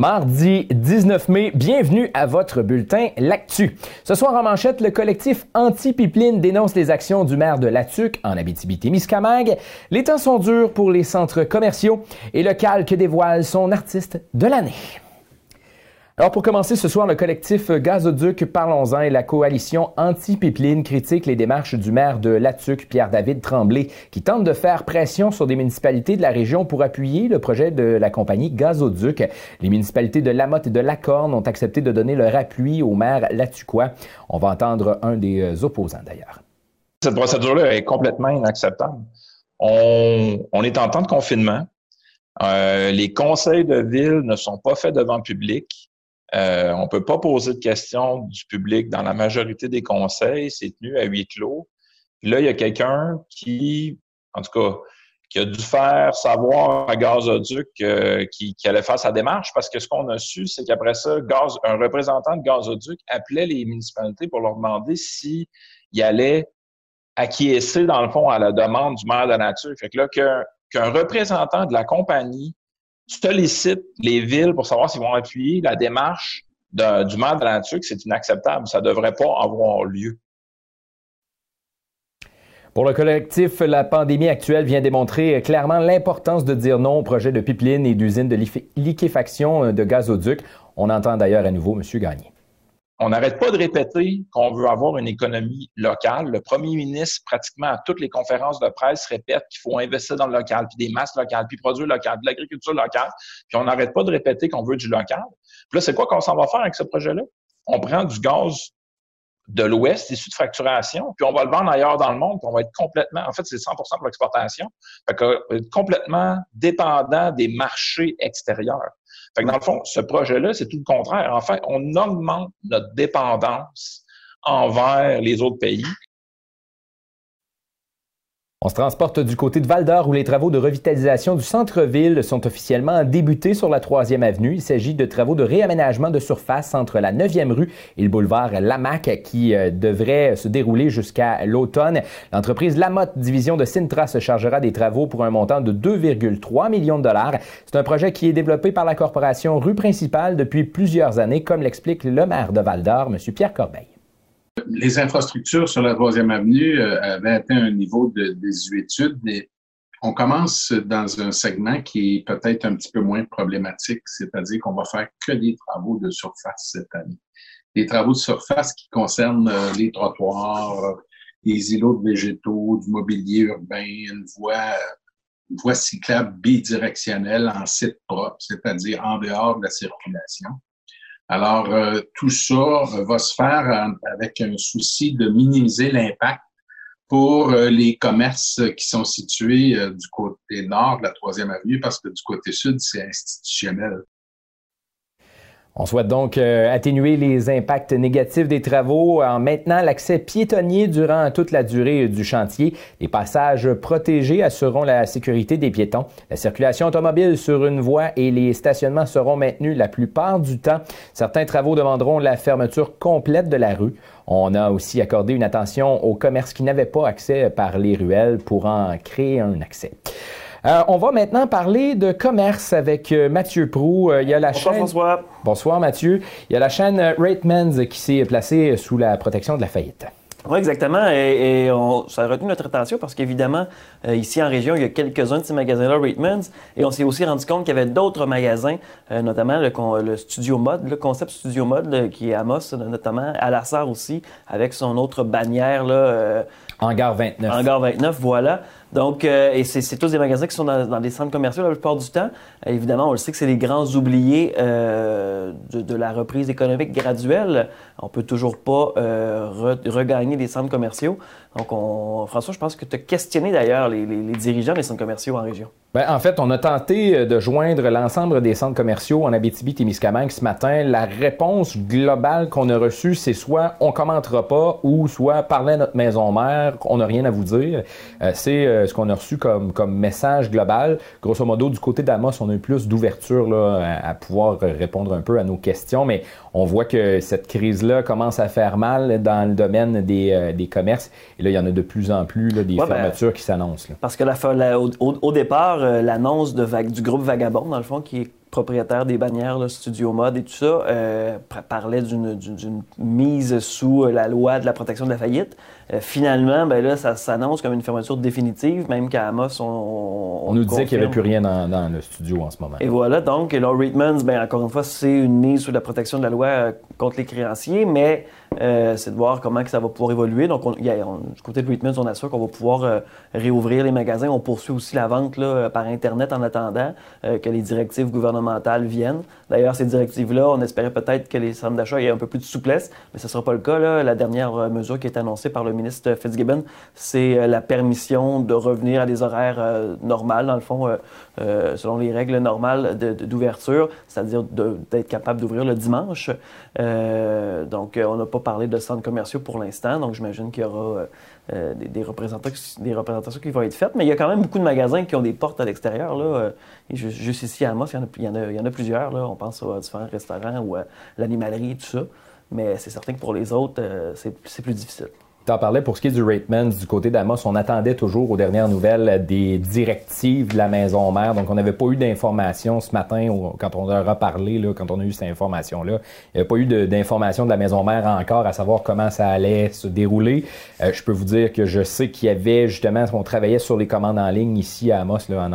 Mardi 19 mai, bienvenue à votre bulletin L'Actu. Ce soir en manchette, le collectif Anti-Pipeline dénonce les actions du maire de Latuc en Abitibi-Témiscamingue. Les temps sont durs pour les centres commerciaux et le calque dévoile son artiste de l'année. Alors pour commencer ce soir, le collectif Gazoduc Parlons-en et la coalition anti-pipeline critiquent les démarches du maire de Latuc, Pierre-David Tremblay, qui tente de faire pression sur des municipalités de la région pour appuyer le projet de la compagnie Gazoduc. Les municipalités de Lamotte et de Lacorne ont accepté de donner leur appui au maire latucois. On va entendre un des opposants d'ailleurs. Cette procédure-là est complètement inacceptable. On, est en temps de confinement. Euh, les conseils de ville ne sont pas faits devant le public. Euh, on ne peut pas poser de questions du public dans la majorité des conseils. C'est tenu à huis clos. Puis là, il y a quelqu'un qui, en tout cas, qui a dû faire savoir à Gazoduc euh, qui, allait faire sa démarche parce que ce qu'on a su, c'est qu'après ça, Gaz, un représentant de Gazoduc appelait les municipalités pour leur demander s'il allait acquiescer, dans le fond, à la demande du maire de la nature. Fait que là, qu'un représentant de la compagnie sollicites les villes pour savoir s'ils vont appuyer la démarche du maire de la nature, c'est inacceptable. Ça ne devrait pas avoir lieu. Pour le collectif, la pandémie actuelle vient démontrer clairement l'importance de dire non au projet de pipeline et d'usine de liquéfaction de gazoduc. On entend d'ailleurs à nouveau M. Gagné on n'arrête pas de répéter qu'on veut avoir une économie locale. Le premier ministre, pratiquement à toutes les conférences de presse, répète qu'il faut investir dans le local, puis des masses locales, puis produire local, de l'agriculture locale. Puis on n'arrête pas de répéter qu'on veut du local. Puis là, c'est quoi qu'on s'en va faire avec ce projet-là? On prend du gaz de l'Ouest issu de fracturation, puis on va le vendre ailleurs dans le monde, puis on va être complètement, en fait, c'est 100% pour l'exportation, que, être complètement dépendant des marchés extérieurs. Dans le fond, ce projet-là, c'est tout le contraire. En fait, on augmente notre dépendance envers les autres pays on se transporte du côté de Val d'Or où les travaux de revitalisation du centre-ville sont officiellement débutés sur la 3e avenue. Il s'agit de travaux de réaménagement de surface entre la 9e rue et le boulevard Lamac qui euh, devraient se dérouler jusqu'à l'automne. L'entreprise Lamotte, division de Sintra, se chargera des travaux pour un montant de 2,3 millions de dollars. C'est un projet qui est développé par la corporation Rue Principale depuis plusieurs années, comme l'explique le maire de Val d'Or, M. Pierre Corbeil les infrastructures sur la troisième avenue euh, avaient atteint un niveau de désuétude. On commence dans un segment qui est peut-être un petit peu moins problématique, c'est-à-dire qu'on va faire que des travaux de surface cette année. Des travaux de surface qui concernent euh, les trottoirs, les îlots de végétaux, du mobilier urbain, une voie, une voie cyclable bidirectionnelle en site propre, c'est-à-dire en dehors de la circulation. Alors, euh, tout ça euh, va se faire avec un souci de minimiser l'impact pour euh, les commerces qui sont situés du côté nord de la troisième avenue, parce que du côté sud, c'est institutionnel. On souhaite donc euh, atténuer les impacts négatifs des travaux en maintenant l'accès piétonnier durant toute la durée du chantier. Les passages protégés assureront la sécurité des piétons. La circulation automobile sur une voie et les stationnements seront maintenus la plupart du temps. Certains travaux demanderont la fermeture complète de la rue. On a aussi accordé une attention aux commerces qui n'avaient pas accès par les ruelles pour en créer un accès. Euh, on va maintenant parler de commerce avec euh, Mathieu Prou. Euh, il y a la Bonsoir, chaîne... François. Bonsoir Mathieu. Il y a la chaîne Ratemans qui s'est placée sous la protection de la faillite. Oui, exactement. Et, ça a retenu notre attention parce qu'évidemment, ici en région, il y a quelques-uns de ces magasins-là, Ratemans, et on s'est aussi rendu compte qu'il y avait d'autres magasins, notamment le, Studio Mode, le concept Studio Mode, qui est à Amos, notamment, à la aussi, avec son autre bannière. Là, Hangar 29. Hangar 29, voilà. Donc, euh, et c'est tous des magasins qui sont dans, des centres commerciaux la plupart du temps. évidemment, on le sait que c'est les grands oubliés euh, de, la reprise économique graduelle. On peut toujours pas euh, regagner des centres commerciaux. Donc, on, François, je pense que tu as questionné d'ailleurs les, dirigeants des centres commerciaux en région. Bien, en fait, on a tenté de joindre l'ensemble des centres commerciaux en Abitibi-Témiscamingue ce matin. La réponse globale qu'on a reçue, c'est soit on commentera pas ou soit parler à notre maison mère, on n'a rien à vous dire. c'est euh, ce qu'on a reçu comme, comme message global. Grosso modo, du côté d'Amos, on a eu plus d'ouverture à, pouvoir répondre un peu à nos questions, mais on voit que cette crise-là commence à faire mal dans le domaine des, euh, des, commerces. Et là, il y en a de plus en plus des ben, fermetures qui s'annoncent. Parce que la, au, au, départ, euh, l'annonce du groupe Vagabond, dans le fond, qui est propriétaire des bannières, Studio Mode et tout ça, parlait d'une mise sous la loi de la protection de la faillite. finalement, ben là, ça s'annonce comme une fermeture définitive, même qu'à Amos, on. On, nous disait qu'il n'y avait plus rien dans, le studio en ce moment. Et voilà, donc, et Reitmans, ben, encore une fois, c'est une mise sous la protection de la loi contre les créanciers, mais euh, c'est de voir comment que ça va pouvoir évoluer. Donc, on, a, du côté de Reitmans, on assure qu'on va pouvoir euh, réouvrir les magasins. On poursuit aussi la vente là, par Internet en attendant euh, que les directives gouvernementales viennent. D'ailleurs, ces directives-là, on espérait peut-être que les centres d'achat aient un peu plus de souplesse, mais ce ne sera pas le cas. Là. La dernière mesure qui est annoncée par le ministre Fitzgibbon, c'est la permission de revenir à des horaires normaux, dans le fond, selon les règles normales d'ouverture, c'est-à-dire d'être capable d'ouvrir le dimanche. donc, on n'a pas parler de centres commerciaux pour l'instant, donc j'imagine qu'il y aura euh, euh, des, représentations, des représentations qui vont être faites. Mais il y a quand même beaucoup de magasins qui ont des portes à l'extérieur. Là. Euh, juste ici à Amos, il y en a, il y en a, plusieurs. On pense à différents restaurants ou à l'animalerie et tout ça. Mais c'est certain que pour les autres, c'est plus difficile. Tu en parlais pour ce qui est du Ratemans, du côté d'Amos, on attendait toujours aux dernières nouvelles des directives de la maison mère. Donc, on n'avait pas eu d'informations ce matin quand on leur a parlé, là, quand on a eu cette information-là. Il n'y avait pas eu d'informations de, la maison mère encore à savoir comment ça allait se dérouler. Euh, je peux vous dire que je sais qu'il y avait justement, on travaillait sur les commandes en ligne ici à Amos, là,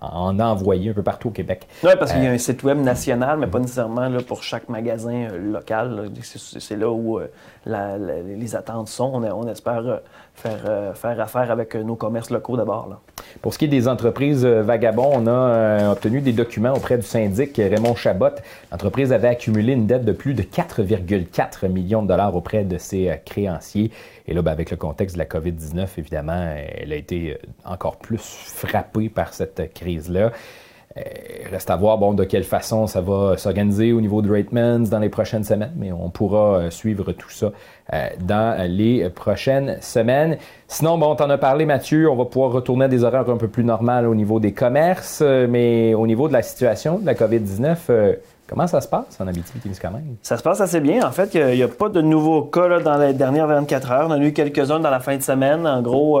en, en, envoyé un peu partout au Québec. Oui, parce qu'il y a un site web national, mais pas nécessairement là, pour chaque magasin euh, local. C'est là où euh, les attentes sont on, espère euh, faire, euh, faire affaire avec euh, nos commerces locaux d'abord. Pour ce qui est des entreprises vagabonds, on a obtenu des documents auprès du syndic Raymond Chabot. L'entreprise avait accumulé une dette de plus de 4,4 millions de dollars auprès de ses créanciers. Et là, ben, avec le contexte de la COVID-19, évidemment, elle a été encore plus frappée par cette crise-là. Euh, reste à voir bon, de quelle façon ça va s'organiser au niveau de Ratemans dans les prochaines semaines, mais on pourra euh, suivre tout ça euh, dans les prochaines semaines. Sinon, bon, t'en as parlé, Mathieu, on va pouvoir retourner à des horaires un peu plus normales au niveau des commerces, mais au niveau de la situation de la COVID-19, Comment ça se passe en Abitibi-Témiscamingue? Ça se passe assez bien. En fait, il n'y a, pas de nouveaux cas dans les dernières 24 heures. On a eu quelques-uns dans la fin de semaine. En gros,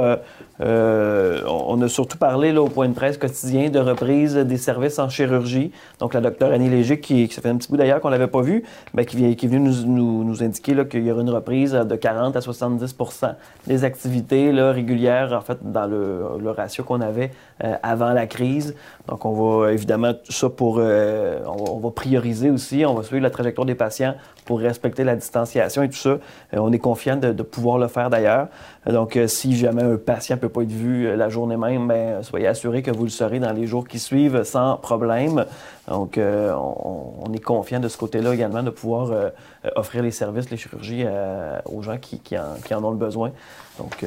euh, on a surtout parlé là, au point de presse quotidien de reprise des services en chirurgie. Donc, la docteure Annie Léger, qui, ça fait un petit bout d'ailleurs qu'on l'avait pas vu, ben, qui, qui, est venue nous, nous, indiquer qu'il y aura une reprise de 40 à 70% des activités là, régulières, en fait, dans le, ratio qu'on avait euh, avant la crise. Donc, on va évidemment, ça pour... Euh, on, va prioriser aussi, on va suivre la trajectoire des patients pour respecter la distanciation et tout ça. on est confiant de, de pouvoir le faire d'ailleurs. Donc, si jamais un patient peut pas être vu euh, la journée même, ben, soyez assurés que vous le serez dans les jours qui suivent sans problème. Donc, euh, on, est confiant de ce côté-là également de pouvoir euh, offrir les services, les chirurgies aux gens qui, en, ont le besoin. Donc,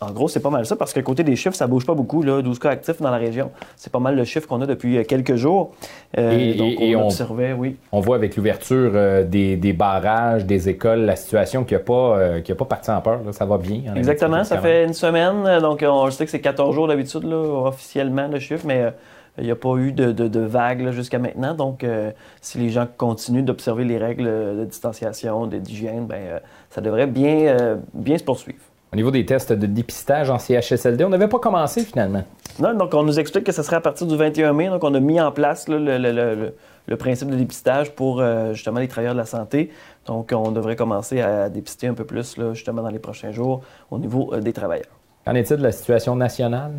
en gros, c'est pas mal ça parce que côté des chiffres, ça bouge pas beaucoup. Là, 12 cas actifs dans la région, c'est pas mal le chiffre qu'on a depuis quelques jours. et, donc, on, observait, oui. On voit avec l'ouverture des, barrages, des écoles, la situation qui n'a pas, qui a pas parti en peur. Ça va bien. Exactement. Ça fait une semaine. Donc, on sait que c'est 14 jours d'habitude, officiellement, le chiffre, mais il n'y a pas eu de, de, vague jusqu'à maintenant. Donc, euh, si les gens continuent d'observer les règles de distanciation, d'hygiène, ben, euh, ça devrait bien, euh, bien se poursuivre. Au niveau des tests de dépistage en CHSLD, on n'avait pas commencé finalement. Non, donc on nous explique que ce serait à partir du 21 mai. Donc, on a mis en place le, principe de dépistage pour justement les travailleurs de la santé. Donc, on devrait commencer à dépister un peu plus justement dans les prochains jours au niveau des travailleurs. Qu'en est-il de la situation nationale?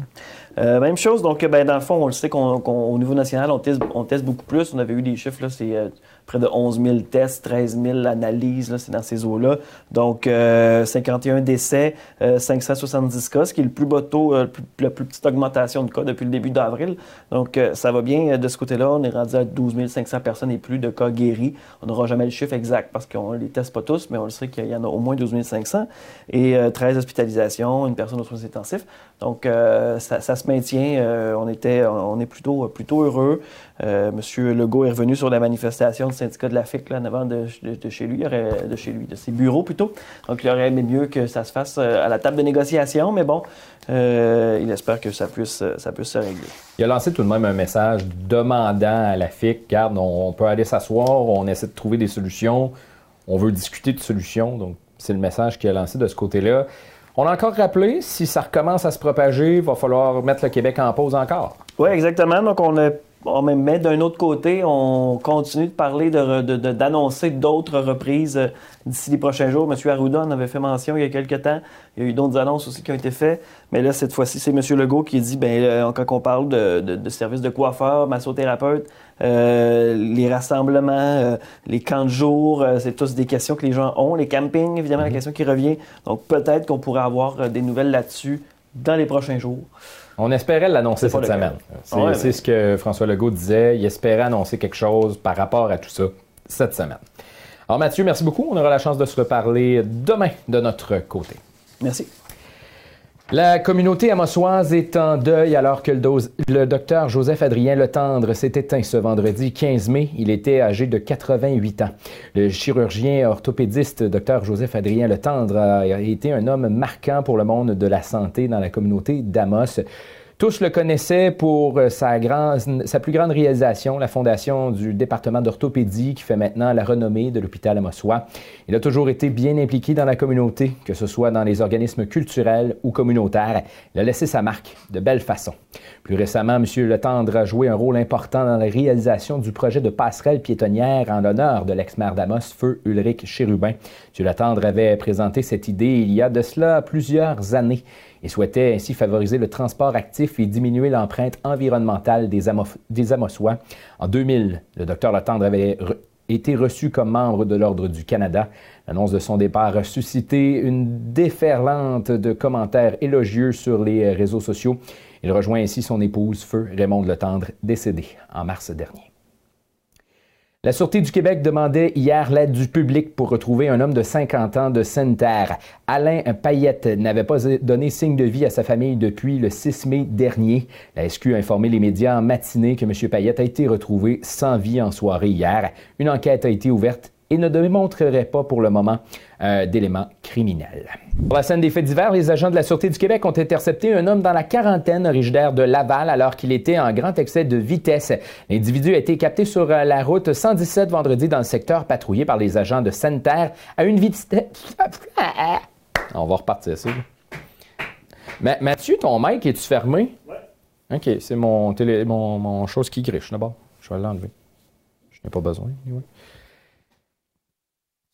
Euh, même chose. Donc, ben, dans le fond, on le sait qu'au niveau national, on teste, on teste, beaucoup plus. On avait eu des chiffres, là, c'est euh, près de 11 000 tests, 13 000 analyses, c'est dans ces eaux-là. Donc, 51 euh, décès, 570 euh, cas, ce qui est le plus bas taux, euh, la plus petite augmentation de cas depuis le début d'avril. Donc, ça va bien de ce côté-là. On est rendu à 12 500 personnes et plus de cas guéris. On n'aura jamais le chiffre exact parce qu'on ne les teste pas tous, mais on le sait qu'il y en a au moins 12 500. Et 13 hospitalisations, une personne aux soins intensifs. Donc, ça, se maintient. on, était, on est plutôt, plutôt heureux. Monsieur Legault est revenu sur la manifestation syndicat de la FIC là, en avant de, chez lui, de chez lui, de ses bureaux plutôt. Donc, il aurait aimé mieux que ça se fasse euh, à la table de négociation, mais bon, euh, il espère que ça puisse, ça puisse se régler. Il a lancé tout de même un message demandant à la FIC, regarde, on, peut aller s'asseoir, on essaie de trouver des solutions, on veut discuter de solutions. Donc, c'est le message qu'il a lancé de ce côté-là. On a encore rappelé, si ça recommence à se propager, il va falloir mettre le Québec en pause encore. Oui, exactement. Donc, on a Bon, mais d'un autre côté, on continue de parler d'annoncer de, d'autres reprises euh, d'ici les prochains jours. M. Arruda en avait fait mention il y a quelques temps. Il y a eu d'autres annonces aussi qui ont été faites. Mais là, cette fois-ci, c'est M. Legault qui dit, ben, euh, quand on parle de, services de coiffeur, massothérapeute, euh, les rassemblements, les camps de jour, c'est tous des questions que les gens ont. Les campings, évidemment, la mm-hmm. question qui revient. Donc, peut-être qu'on pourrait avoir des nouvelles là-dessus dans les prochains jours. On espérait l'annoncer cette semaine. C'est ce que François Legault disait. Il espérait annoncer quelque chose par rapport à tout ça cette semaine. Alors Mathieu, merci beaucoup. On aura la chance de se reparler demain de notre côté. Merci. La communauté amossoise est en deuil alors que le, docteur Joseph Adrien Letendre s'est éteint ce vendredi 15 mai. Il était âgé de 88 ans. Le chirurgien orthopédiste docteur Joseph Adrien Letendre a été un homme marquant pour le monde de la santé dans la communauté d'Amos. Tous le connaissaient pour euh, sa, plus grande réalisation, la fondation du département d'orthopédie qui fait maintenant la renommée de l'hôpital Amossois. Il a toujours été bien impliqué dans la communauté, que ce soit dans les organismes culturels ou communautaires. Il a laissé sa marque de belle façon. Plus récemment, M. Letendre a joué un rôle important dans la réalisation du projet de passerelle piétonnière en l'honneur de l'ex-maire d'Amos, feu Ulrich Chérubin. M. Letendre avait présenté cette idée il y a de cela plusieurs années et souhaitait ainsi favoriser le transport actif et diminuer l'empreinte environnementale des, des Amossois. En 2000, le docteur Letendre avait été reçu comme membre de l'Ordre du Canada. L'annonce de son départ a suscité une déferlante de commentaires élogieux sur les réseaux sociaux. Il rejoint ainsi son épouse, Feu Raymond Letendre, décédée en mars dernier. La Sûreté du Québec demandait hier l'aide du public pour retrouver un homme de 50 ans de Sainte-Terre. Alain Payette n'avait pas donné signe de vie à sa famille depuis le 6 mai dernier. La SQ a informé les médias en matinée que M. Payette a été retrouvé sans vie en soirée hier. Une enquête a été ouverte et ne démontrerait pas pour le moment euh, d'éléments criminels. Pour la scène des faits divers, les agents de la Sûreté du Québec ont intercepté un homme dans la quarantaine originaire de Laval alors qu'il était en grand excès de vitesse. L'individu a été capté sur euh, la route 117 vendredi dans le secteur patrouillé par les agents de Sanitaire à une vitesse... On va repartir ça. Mathieu, ton mic, est-tu fermé? Oui. OK, c'est mon, télé... mon, mon chose qui griche d'abord. Je vais l'enlever. Je n'ai pas besoin.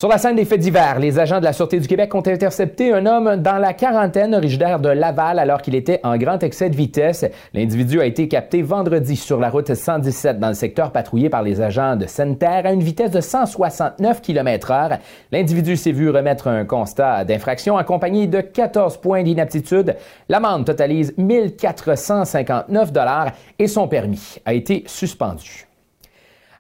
Sur la scène des faits divers, les agents de la Sûreté du Québec ont intercepté un homme dans la quarantaine originaire de Laval alors qu'il était en grand excès de vitesse. L'individu a été capté vendredi sur la route 117 dans le secteur patrouillé par les agents de Santerre à une vitesse de 169 km h L'individu s'est vu remettre un constat d'infraction accompagné de 14 points d'inaptitude. L'amende totalise 1459 dollars et son permis a été suspendu.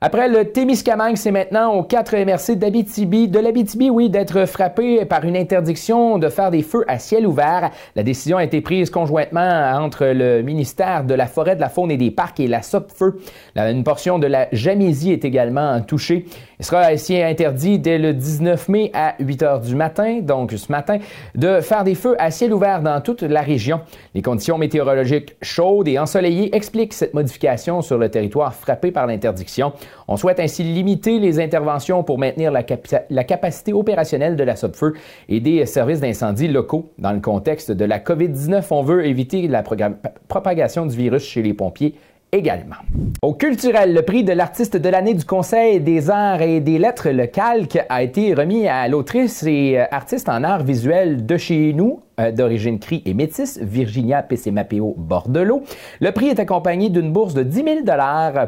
Après le Témiscamingue, c'est maintenant aux 4 MRC d'Abitibi, de l'Abitibi, oui, d'être frappé par une interdiction de faire des feux à ciel ouvert. La décision a été prise conjointement entre le ministère de la Forêt, de la Faune et des Parcs et la SOPFEU. Une portion de la Jamésie est également touchée. Il sera ainsi interdit dès le 19 mai à 8 heures du matin, donc ce matin, de faire des feux à ciel ouvert dans toute la région. Les conditions météorologiques chaudes et ensoleillées expliquent cette modification sur le territoire frappé par l'interdiction. On souhaite ainsi limiter les interventions pour maintenir la, capacité opérationnelle de la SOPFEU et des services d'incendie locaux. Dans le contexte de la COVID-19, on veut éviter la propagation du virus chez les pompiers Au culturel, le prix de l'artiste de l'année du Conseil des arts et des lettres, le Calque, a été remis à l'autrice et euh, artiste en art visuel de chez nous, d'origine cri et métisse, Virginia Pessemapeo Bordelot. Le prix est accompagné d'une bourse de 10 000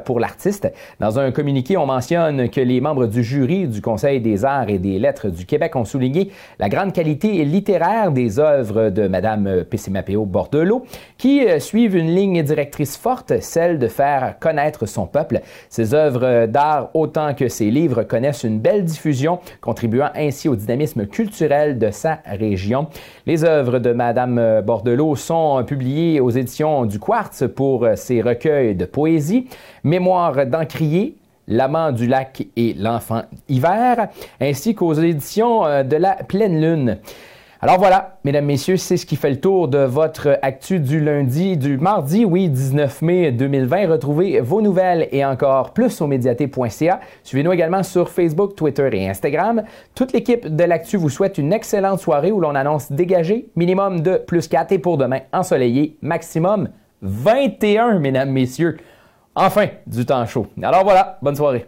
pour l'artiste. Dans un communiqué, on mentionne que les membres du jury du Conseil des arts et des lettres du Québec ont souligné la grande qualité littéraire des œuvres de Madame Pessemapeo Bordelot, qui euh, suivent une ligne directrice forte, celle de faire connaître son peuple. Ses œuvres d'art, autant que ses livres, connaissent une belle diffusion, contribuant ainsi au dynamisme culturel de sa région. De Madame euh, Bordelot sont publiées aux éditions du Quartz pour euh, ses recueils de poésie, Mémoire d'Encrier, L'amant du lac et l'enfant hiver, ainsi qu'aux éditions euh, de la pleine lune. Alors voilà, mesdames, messieurs, c'est ce qui fait le tour de votre actu du lundi, du mardi, oui, 19 mai 2020. Retrouvez vos nouvelles et encore plus au médiaté.ca. Suivez-nous également sur Facebook, Twitter et Instagram. Toute l'équipe de l'actu vous souhaite une excellente soirée où l'on annonce dégagé, minimum de plus 4 et pour demain ensoleillé, maximum 21, mesdames, messieurs. Enfin, du temps chaud. Alors voilà, bonne soirée.